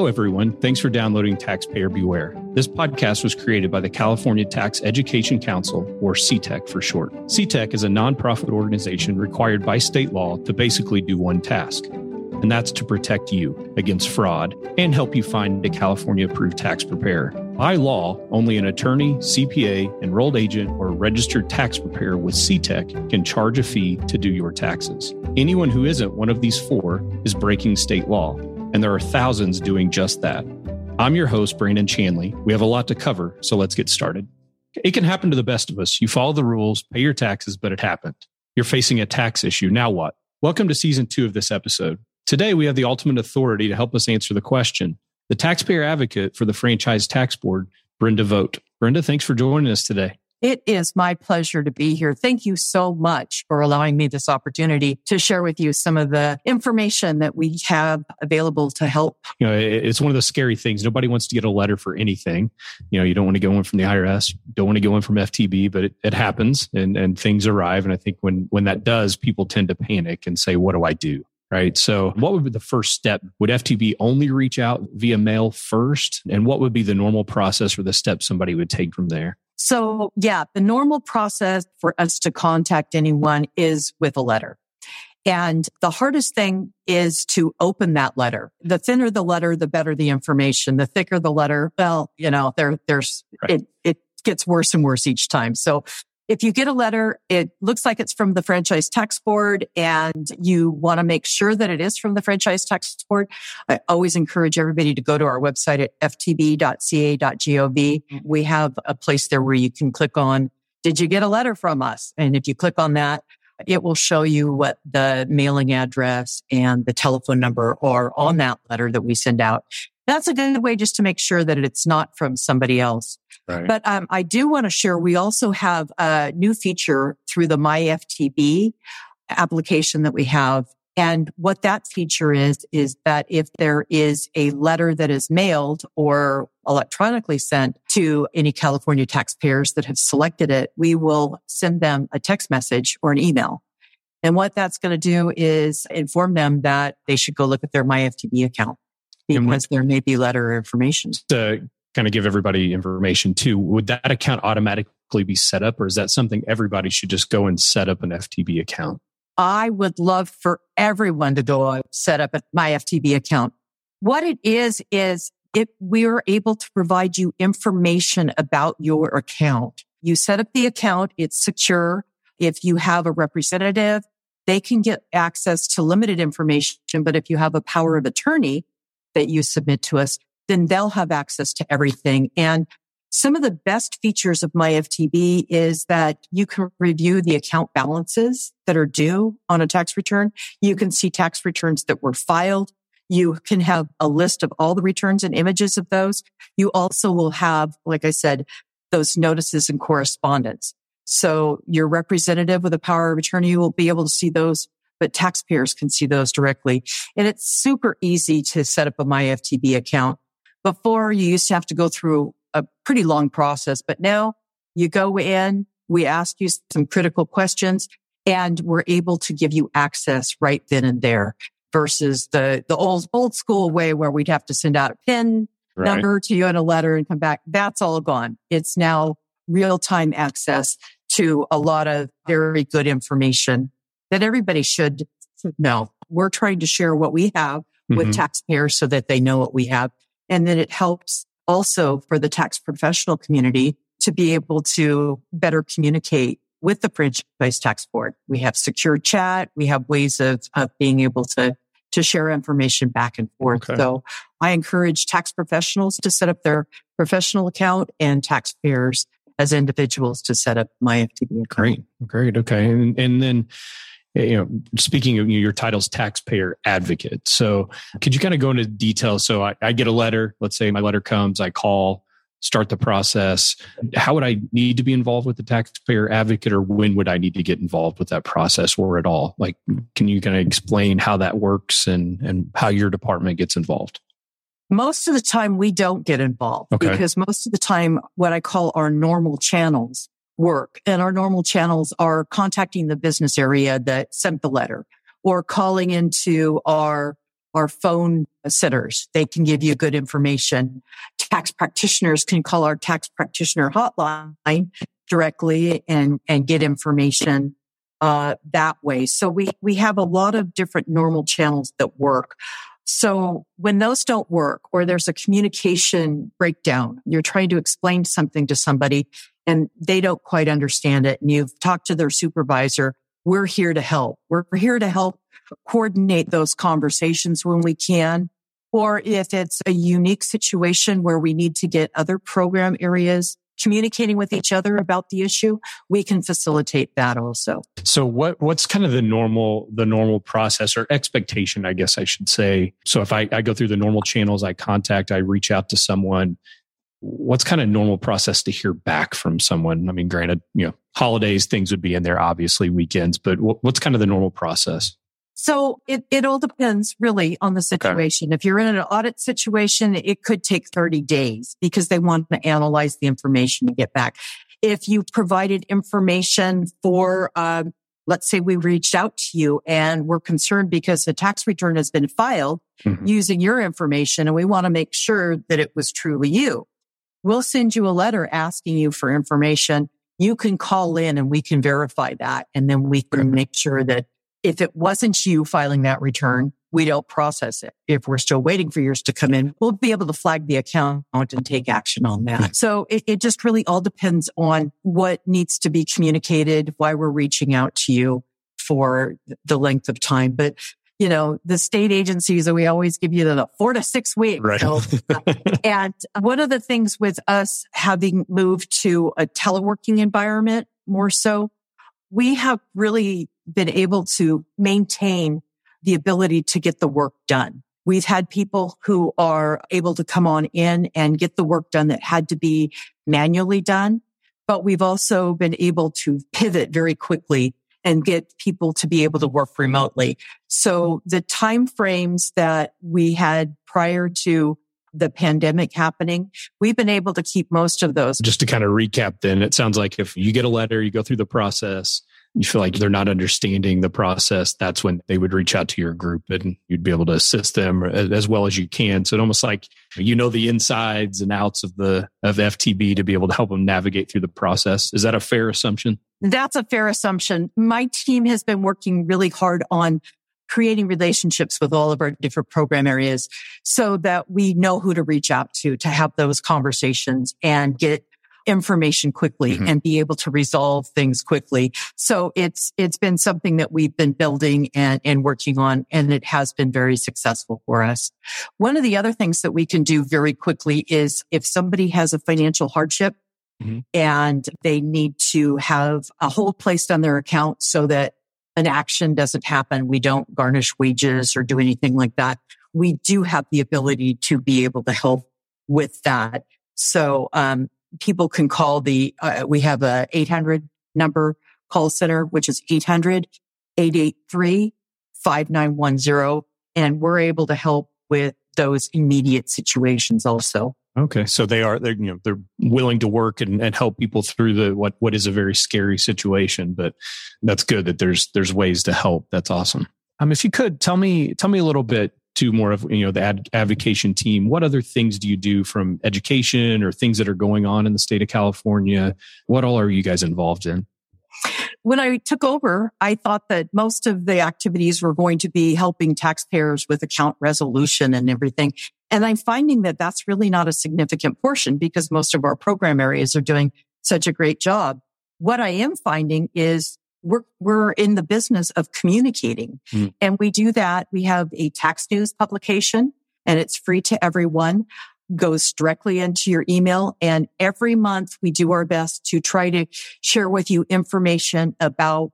Hello, everyone. Thanks for downloading Taxpayer Beware. This podcast was created by the California Tax Education Council, or CTEC for short. CTEC is a nonprofit organization required by state law to basically do one task, and that's to protect you against fraud and help you find a California approved tax preparer. By law, only an attorney, CPA, enrolled agent, or registered tax preparer with CTEC can charge a fee to do your taxes. Anyone who isn't one of these four is breaking state law and there are thousands doing just that. I'm your host, Brandon Chanley. We have a lot to cover, so let's get started. It can happen to the best of us. You follow the rules, pay your taxes, but it happened. You're facing a tax issue. Now what? Welcome to season two of this episode. Today, we have the ultimate authority to help us answer the question the taxpayer advocate for the Franchise Tax Board, Brenda Voet. Brenda, thanks for joining us today. It is my pleasure to be here. Thank you so much for allowing me this opportunity to share with you some of the information that we have available to help. You know, it's one of those scary things. Nobody wants to get a letter for anything. You know, you don't want to go in from the IRS, don't want to go in from FTB, but it, it happens and, and things arrive. And I think when, when that does, people tend to panic and say, what do I do? right? So, what would be the first step? Would FTB only reach out via mail first? And what would be the normal process or the steps somebody would take from there? So yeah, the normal process for us to contact anyone is with a letter. And the hardest thing is to open that letter. The thinner the letter, the better the information. The thicker the letter, well, you know, there, there's, right. it, it gets worse and worse each time. So if you get a letter, it looks like it's from the franchise tax board and you want to make sure that it is from the franchise tax board. I always encourage everybody to go to our website at ftb.ca.gov. We have a place there where you can click on, did you get a letter from us? And if you click on that, it will show you what the mailing address and the telephone number are on that letter that we send out. That's a good way just to make sure that it's not from somebody else. Right. But um, I do want to share, we also have a new feature through the MyFTB application that we have. And what that feature is, is that if there is a letter that is mailed or electronically sent to any California taxpayers that have selected it, we will send them a text message or an email. And what that's going to do is inform them that they should go look at their MyFTB account because there may be letter information. To kind of give everybody information too, would that account automatically be set up or is that something everybody should just go and set up an FTB account? I would love for everyone to go set up my FTB account. What it is, is if we are able to provide you information about your account. You set up the account. It's secure. If you have a representative, they can get access to limited information. But if you have a power of attorney, that you submit to us, then they'll have access to everything. And some of the best features of MyFTB is that you can review the account balances that are due on a tax return. You can see tax returns that were filed. You can have a list of all the returns and images of those. You also will have, like I said, those notices and correspondence. So your representative with a power of attorney will be able to see those but taxpayers can see those directly. And it's super easy to set up a MyFTB account. Before you used to have to go through a pretty long process, but now you go in, we ask you some critical questions and we're able to give you access right then and there versus the, the old, old school way where we'd have to send out a pin right. number to you in a letter and come back. That's all gone. It's now real time access to a lot of very good information that everybody should know. We're trying to share what we have mm-hmm. with taxpayers so that they know what we have. And then it helps also for the tax professional community to be able to better communicate with the franchise tax board. We have secure chat. We have ways of, of being able to, to share information back and forth. Okay. So I encourage tax professionals to set up their professional account and taxpayers as individuals to set up MyFTB account. Great. Great. Okay. And, and then eh, you know, speaking of your title's taxpayer advocate. So could you kind of go into detail? So I, I, get a letter, let's say my letter comes, I call, start the process. How would I need to be involved with the taxpayer advocate or when would I need to get involved with that process or at all? Like, can you kind of explain how that works and, and how your department gets involved? Most of the time we don't get involved okay. because most of the time what I call our normal channels work. And our normal channels are contacting the business area that sent the letter or calling into our our phone centers. They can give you good information. Tax practitioners can call our tax practitioner hotline directly and, and get information uh, that way. So we, we have a lot of different normal channels that work. So when those don't work or there's a communication breakdown, you're trying to explain something to somebody and they don't quite understand it and you've talked to their supervisor. We're here to help. We're here to help coordinate those conversations when we can. Or if it's a unique situation where we need to get other program areas communicating with each other about the issue, we can facilitate that also. So what what's kind of the normal the normal process or expectation, I guess I should say. So if I, I go through the normal channels, I contact, I reach out to someone, what's kind of normal process to hear back from someone? I mean, granted, you know, holidays, things would be in there, obviously weekends, but what's kind of the normal process? So it, it all depends really on the situation. Okay. If you're in an audit situation, it could take 30 days because they want to analyze the information and get back. If you provided information for, um, let's say we reached out to you and we're concerned because the tax return has been filed mm-hmm. using your information and we want to make sure that it was truly you. We'll send you a letter asking you for information. You can call in and we can verify that. And then we can make sure that if it wasn't you filing that return, we don't process it. If we're still waiting for yours to come in, we'll be able to flag the account and take action on that. So it, it just really all depends on what needs to be communicated, why we're reaching out to you for the length of time. But you know, the state agencies, that we always give you the four to six weeks. Right. Uh, and one of the things with us having moved to a teleworking environment more so, we have really been able to maintain the ability to get the work done. We've had people who are able to come on in and get the work done that had to be manually done. But we've also been able to pivot very quickly and get people to be able to work remotely. So the time frames that we had prior to the pandemic happening, we've been able to keep most of those. Just to kind of recap then, it sounds like if you get a letter, you go through the process, you feel like they're not understanding the process, that's when they would reach out to your group and you'd be able to assist them as well as you can. So it almost like you know the insides and outs of the of FTB to be able to help them navigate through the process. Is that a fair assumption? That's a fair assumption. My team has been working really hard on creating relationships with all of our different program areas so that we know who to reach out to to have those conversations and get information quickly mm-hmm. and be able to resolve things quickly. So it's, it's been something that we've been building and, and working on, and it has been very successful for us. One of the other things that we can do very quickly is if somebody has a financial hardship, mm-hmm. and they need to have a hold placed on their account so that an action doesn't happen. We don't garnish wages or do anything like that. We do have the ability to be able to help with that. So, um, people can call the, uh, we have a 800 number call center, which is 800 883 5910. And we're able to help with those immediate situations also. Okay. So they are, they're, you know, they're willing to work and, and help people through the, what, what is a very scary situation, but that's good that there's, there's ways to help. That's awesome. Um, if you could tell me, tell me a little bit to more of you know the ad, advocation team what other things do you do from education or things that are going on in the state of california what all are you guys involved in when I took over, I thought that most of the activities were going to be helping taxpayers with account resolution and everything. And I'm finding that that's really not a significant portion because most of our program areas are doing such a great job. What I am finding is we're, we're in the business of communicating mm. and we do that. We have a tax news publication and it's free to everyone goes directly into your email. And every month we do our best to try to share with you information about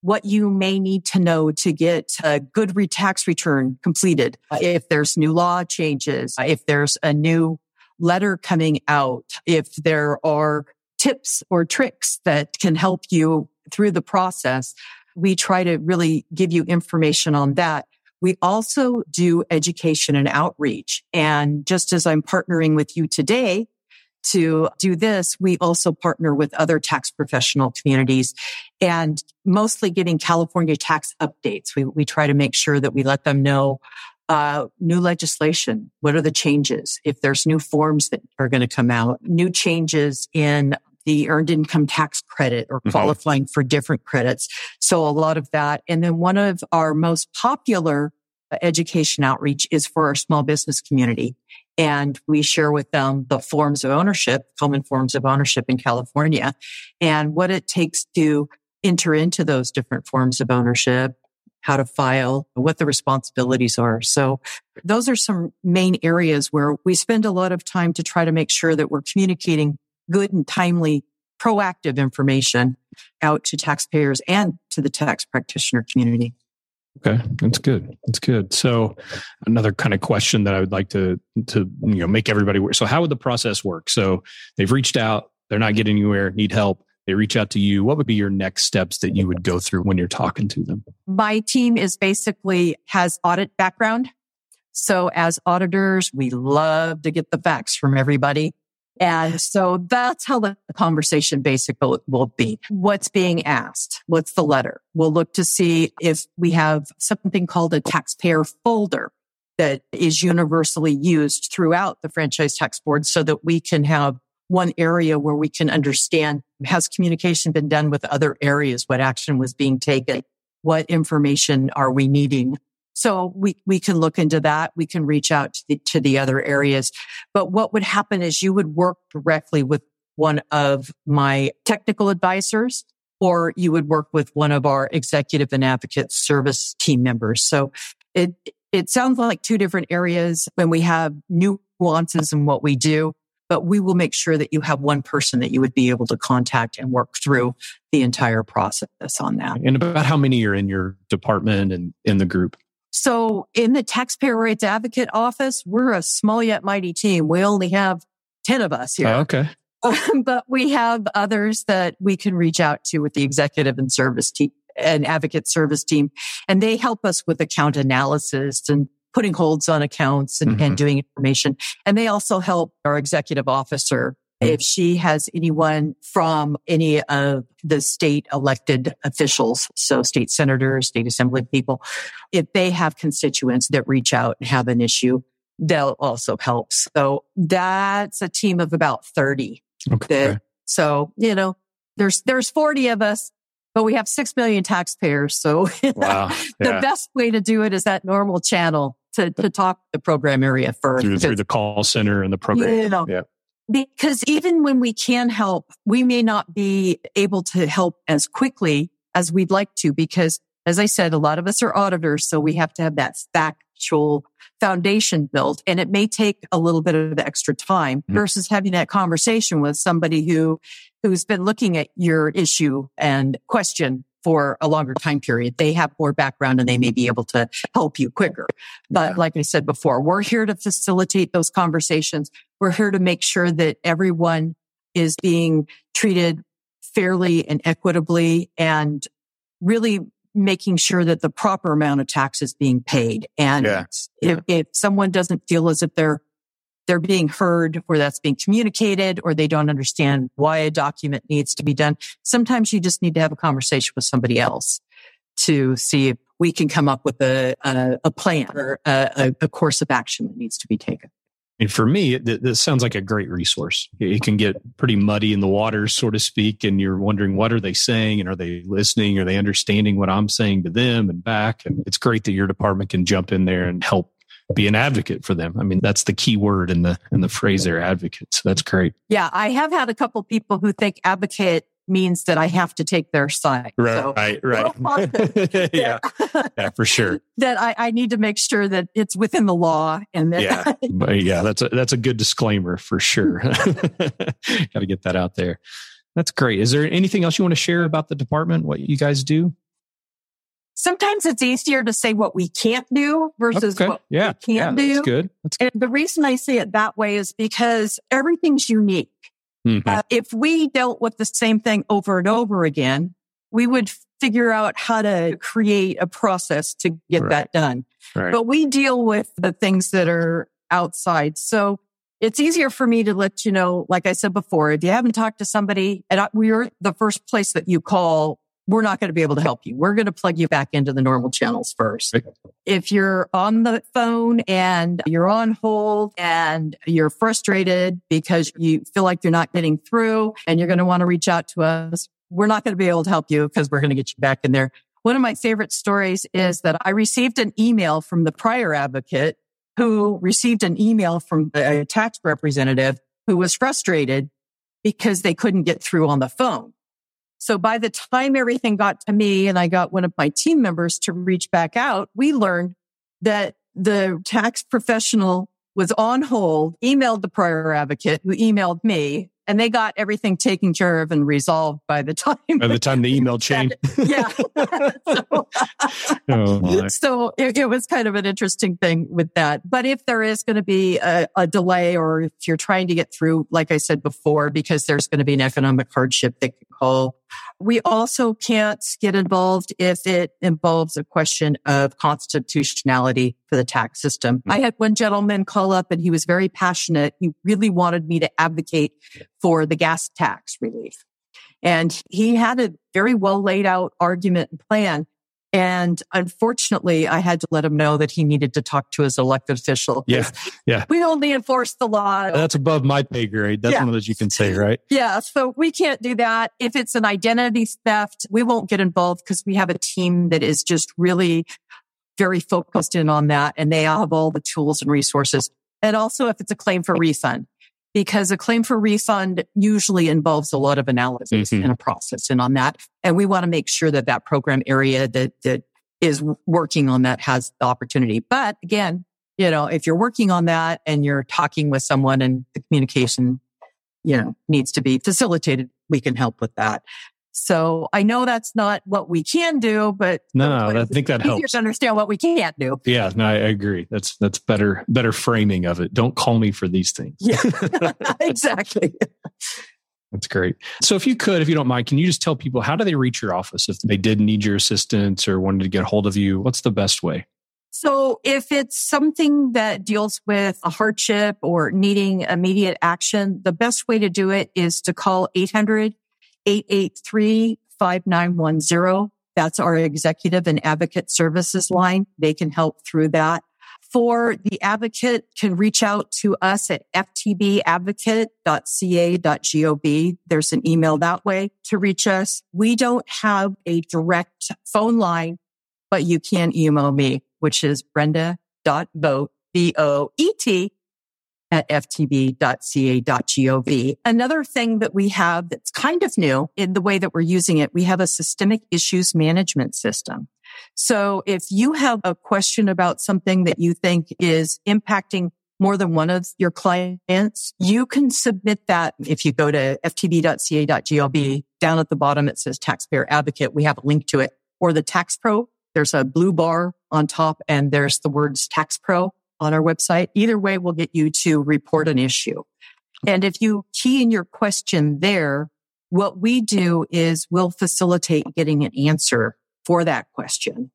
what you may need to know to get a good re- tax return completed. If there's new law changes, if there's a new letter coming out, if there are tips or tricks that can help you through the process, we try to really give you information on that. We also do education and outreach. And just as I'm partnering with you today to do this, we also partner with other tax professional communities and mostly getting California tax updates. We, we try to make sure that we let them know uh, new legislation. What are the changes? If there's new forms that are going to come out, new changes in the earned income tax credit or mm-hmm. qualifying mm-hmm. for different credits. So a lot of that. And then one of our most popular education outreach is for our small business community. And we share with them the forms of ownership, common forms of ownership in California and what it takes to enter into those different forms of ownership, how to file, what the responsibilities are. So those are some main areas where we spend a lot of time to try to make sure that we're communicating good and timely, proactive information out to taxpayers and to the tax practitioner community. Okay, that's good. That's good. So, another kind of question that I would like to to you know make everybody. So, how would the process work? So, they've reached out, they're not getting anywhere, need help. They reach out to you. What would be your next steps that you would go through when you're talking to them? My team is basically has audit background. So, as auditors, we love to get the facts from everybody. And so that's how the conversation basically will be. What's being asked? What's the letter? We'll look to see if we have something called a taxpayer folder that is universally used throughout the franchise tax board so that we can have one area where we can understand has communication been done with other areas? What action was being taken? What information are we needing so we, we can look into that. We can reach out to the, to the other areas. But what would happen is you would work directly with one of my technical advisors or you would work with one of our executive and advocate service team members. So it, it sounds like two different areas when we have nuances in what we do, but we will make sure that you have one person that you would be able to contact and work through the entire process on that. And about how many are in your department and in the group? So in the taxpayer rights advocate office, we're a small yet mighty team. We only have 10 of us here. Oh, okay. but we have others that we can reach out to with the executive and service team and advocate service team. And they help us with account analysis and putting holds on accounts and, mm-hmm. and doing information. And they also help our executive officer Mm-hmm. if she has anyone from any of the state elected officials, so state senators, state assembly people, if they have constituents that reach out and have an issue, they'll also help. So that's a team of about 30. Okay. That, so, you know, there's, there's 40 of us, but we have 6 million taxpayers. So wow. the yeah. best way to do it is that normal channel to, to talk the program area first. Through, through the call center and the program. You know, yeah. Because even when we can help, we may not be able to help as quickly as we'd like to because as I said, a lot of us are auditors. So we have to have that factual foundation built and it may take a little bit of extra time mm-hmm. versus having that conversation with somebody who, who's been looking at your issue and question for a longer time period. They have more background and they may be able to help you quicker. But yeah. like I said before, we're here to facilitate those conversations. We're here to make sure that everyone is being treated fairly and equitably and really making sure that the proper amount of tax is being paid. And yeah. if, if someone doesn't feel as if they're they're being heard or that's being communicated or they don't understand why a document needs to be done. Sometimes you just need to have a conversation with somebody else to see if we can come up with a, a, a plan or a, a, course of action that needs to be taken. And for me, this sounds like a great resource. It can get pretty muddy in the waters, so to speak, and you're wondering what are they saying and are they listening? Are they understanding what I'm saying to them and back? And it's great that your department can jump in there and help be an advocate for them. I mean, that's the key word in the in the phrase there, advocate. So that's great. Yeah, I have had a couple people who think advocate means that I have to take their side. Right, so, right, right. yeah, yeah, for sure. That I, I need to make sure that it's within the law and that. Yeah, but yeah, that's a that's a good disclaimer for sure. Got to get that out there. That's great. Is there anything else you want to share about the department? What you guys do? Sometimes it's easier to say what we can't do versus okay. what yeah. we can yeah, do. That's good. That's good. And the reason I say it that way is because everything's unique. Mm-hmm. Uh, if we dealt with the same thing over and over again, we would figure out how to create a process to get right. that done. Right. But we deal with the things that are outside. So it's easier for me to let you know, like I said before, if you haven't talked to somebody and I, we're the first place that you call we're not going to be able to help you. We're going to plug you back into the normal channels first. Right. If you're on the phone and you're on hold and you're frustrated because you feel like you're not getting through and you're going to want to reach out to us, we're not going to be able to help you because we're going to get you back in there. One of my favorite stories is that I received an email from the prior advocate who received an email from a tax representative who was frustrated because they couldn't get through on the phone. So by the time everything got to me and I got one of my team members to reach back out, we learned that the tax professional was on hold, emailed the prior advocate who emailed me and they got everything taken care of and resolved by the time by the time the email chain. Yeah. So, oh so it, it, was kind of an interesting thing with that. But if there is going to be a, a, delay or if you're trying to get through like i said before because there's going to be an economic hardship that could call we also can't get involved if it involves a question of constitutionality for the tax system. Mm-hmm. I had one gentleman call up and he was very passionate. He really wanted me to advocate for the gas tax relief. And he had a very well laid out argument and plan. And unfortunately, I had to let him know that he needed to talk to his elected official. Yeah. Yeah. We only enforce the law. That's above my pay grade. That's yeah. one of those you can say, right? Yeah. So we can't do that. If it's an identity theft, we won't get involved because we have a team that is just really very focused in on that and they have all the tools and resources. And also if it's a claim for refund, because a claim for refund usually involves a lot of analysis mm-hmm. and a process and on that. And we want to make sure that that program area that, that is working on that has the opportunity. But again, you know, if you're working on that and you're talking with someone and the communication, you know, needs to be facilitated, we can help with that. So I know that's not what we can do, but no, no I think that helps to understand what we can't do. Yeah, no, I agree. That's that's better better framing of it. Don't call me for these things. Yeah, exactly. That's great. So if you could, if you don't mind, can you just tell people how do they reach your office if they did need your assistance or wanted to get a hold of you? What's the best way? So if it's something that deals with a hardship or needing immediate action, the best way to do it is to call 800 883 5910. That's our executive and advocate services line. They can help through that. For the advocate can reach out to us at ftbadvocate.ca.gov. There's an email that way to reach us. We don't have a direct phone line, but you can email me, which is brenda.voet, V-O-E-T at ftb.ca.gov. Another thing that we have that's kind of new in the way that we're using it, we have a systemic issues management system. So if you have a question about something that you think is impacting more than one of your clients, you can submit that. If you go to ftb.ca.gov, down at the bottom, it says taxpayer advocate. We have a link to it or the tax pro. There's a blue bar on top and there's the words tax pro on our website. Either way will get you to report an issue. And if you key in your question there, what we do is we'll facilitate getting an answer for that question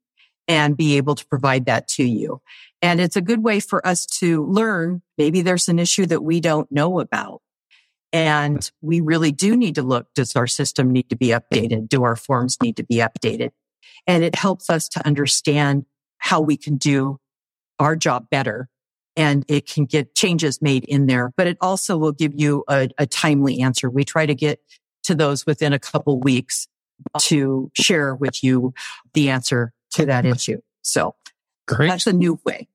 and be able to provide that to you. And it's a good way for us to learn. Maybe there's an issue that we don't know about. And we really do need to look, does our system need to be updated? Do our forms need to be updated? And it helps us to understand how we can do our job better and it can get changes made in there, but it also will give you a, a timely answer. We try to get to those within a couple weeks to share with you the answer to that issue. So Great. that's a new way.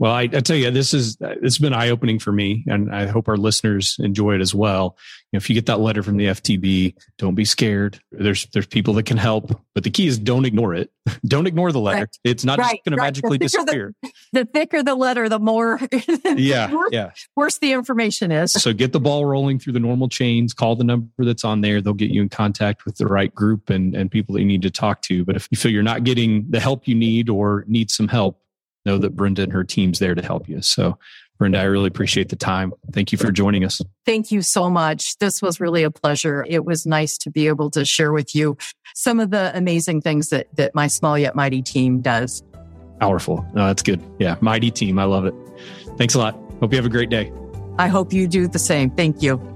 Well, I, I, tell you, this is it's been eye opening for me, and I hope our listeners enjoy it as well. You know, if you get that letter from the FTB, don't be scared. There's there's people that can help, but the key is don't ignore it. don't ignore the letter. Right. It's not right. just going right. to magically disappear. The, the, thicker the letter, the more yeah worse, yeah worse the information is. So get the ball rolling through the normal chains. Call the number that's on there. They'll get you in contact with the right group and and people that you need to talk to. But if you feel you're not getting the help you need or need some help know that Brenda and her team's there to help you. So, Brenda, I really appreciate the time. Thank you for joining us. Thank you so much. This was really a pleasure. It was nice to be able to share with you some of the amazing things that, that my small yet mighty team does. Powerful. No, that's good. Yeah, mighty team. I love it. Thanks a lot. Hope you have a great day. I hope you do the same. Thank you.